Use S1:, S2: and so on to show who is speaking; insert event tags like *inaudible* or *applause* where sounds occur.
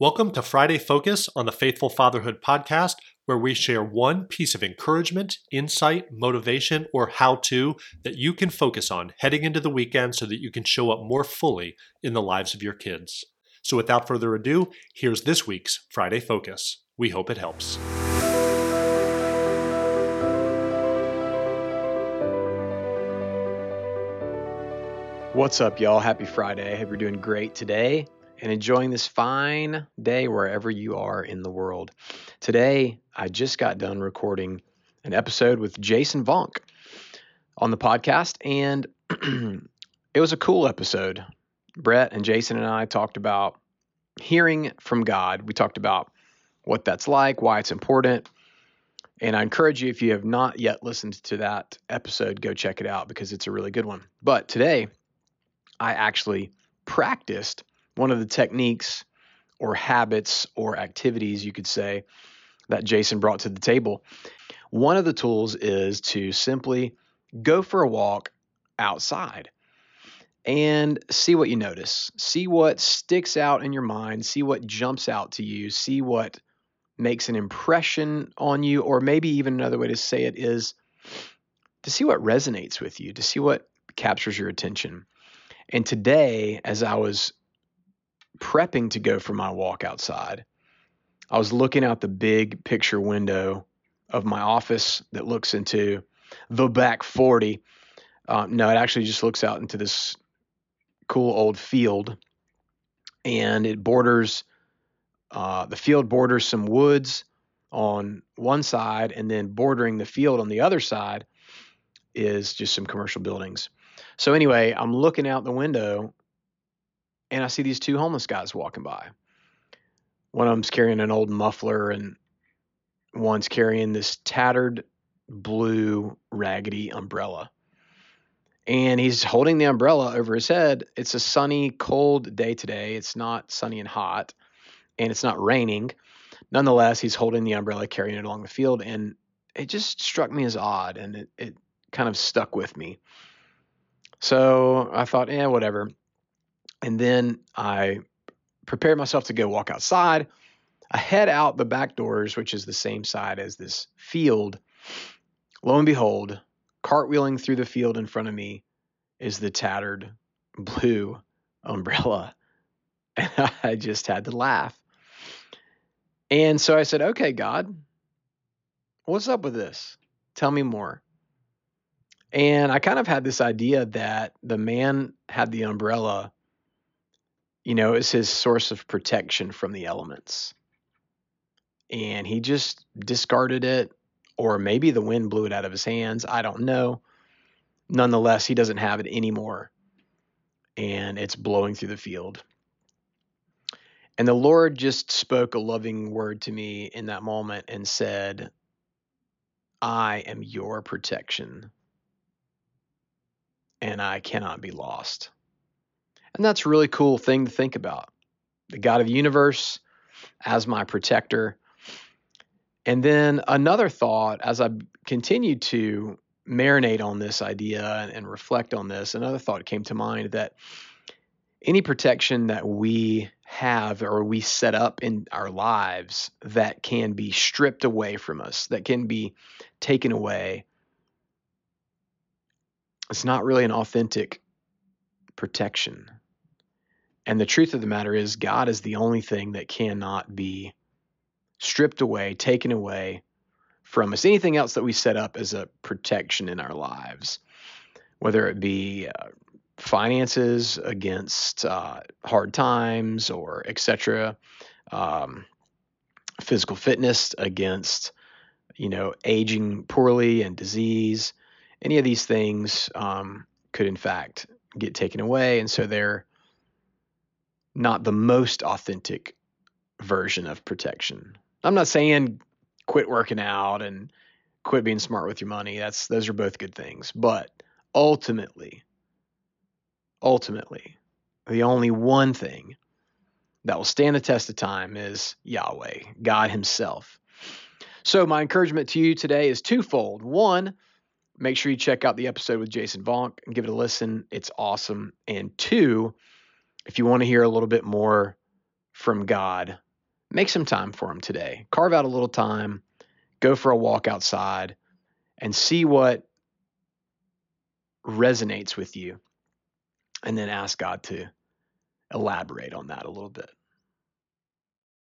S1: Welcome to Friday Focus on the Faithful Fatherhood podcast, where we share one piece of encouragement, insight, motivation, or how to that you can focus on heading into the weekend so that you can show up more fully in the lives of your kids. So, without further ado, here's this week's Friday Focus. We hope it helps.
S2: What's up, y'all? Happy Friday. I hope you're doing great today and enjoying this fine day wherever you are in the world. Today, I just got done recording an episode with Jason Vonk on the podcast, and *clears throat* it was a cool episode. Brett and Jason and I talked about hearing from God. We talked about what that's like, why it's important. And I encourage you, if you have not yet listened to that episode, go check it out because it's a really good one. But today, I actually practiced one of the techniques or habits or activities, you could say, that Jason brought to the table. One of the tools is to simply go for a walk outside and see what you notice. See what sticks out in your mind, see what jumps out to you, see what makes an impression on you, or maybe even another way to say it is to see what resonates with you, to see what captures your attention. And today, as I was prepping to go for my walk outside, I was looking out the big picture window of my office that looks into the back 40. Uh, no, it actually just looks out into this cool old field, and it borders uh, the field borders some woods on one side, and then bordering the field on the other side is just some commercial buildings. So anyway, I'm looking out the window and I see these two homeless guys walking by. One of them's carrying an old muffler, and one's carrying this tattered blue raggedy umbrella. And he's holding the umbrella over his head. It's a sunny, cold day today. It's not sunny and hot, and it's not raining. Nonetheless, he's holding the umbrella, carrying it along the field, and it just struck me as odd, and it, it kind of stuck with me. So I thought, yeah, whatever. And then I prepare myself to go walk outside. I head out the back doors, which is the same side as this field. Lo and behold, cartwheeling through the field in front of me is the tattered blue umbrella. *laughs* And I just had to laugh. And so I said, okay, God, what's up with this? Tell me more. And I kind of had this idea that the man had the umbrella you know, is his source of protection from the elements. And he just discarded it, or maybe the wind blew it out of his hands. I don't know. Nonetheless, he doesn't have it anymore. And it's blowing through the field. And the Lord just spoke a loving word to me in that moment and said, I am your protection, and I cannot be lost. And that's a really cool thing to think about. The God of the universe as my protector. And then another thought as I continued to marinate on this idea and, and reflect on this, another thought came to mind that any protection that we have or we set up in our lives that can be stripped away from us, that can be taken away, it's not really an authentic protection. And the truth of the matter is, God is the only thing that cannot be stripped away, taken away from us. Anything else that we set up as a protection in our lives, whether it be uh, finances against uh, hard times or etc., um, physical fitness against you know aging poorly and disease, any of these things um, could in fact get taken away, and so they're not the most authentic version of protection. I'm not saying quit working out and quit being smart with your money. That's those are both good things. But ultimately, ultimately, the only one thing that will stand the test of time is Yahweh, God Himself. So, my encouragement to you today is twofold. One, make sure you check out the episode with Jason Vonk and give it a listen. It's awesome. And two, if you want to hear a little bit more from God make some time for him today. Carve out a little time, go for a walk outside, and see what resonates with you. And then ask God to elaborate on that a little bit.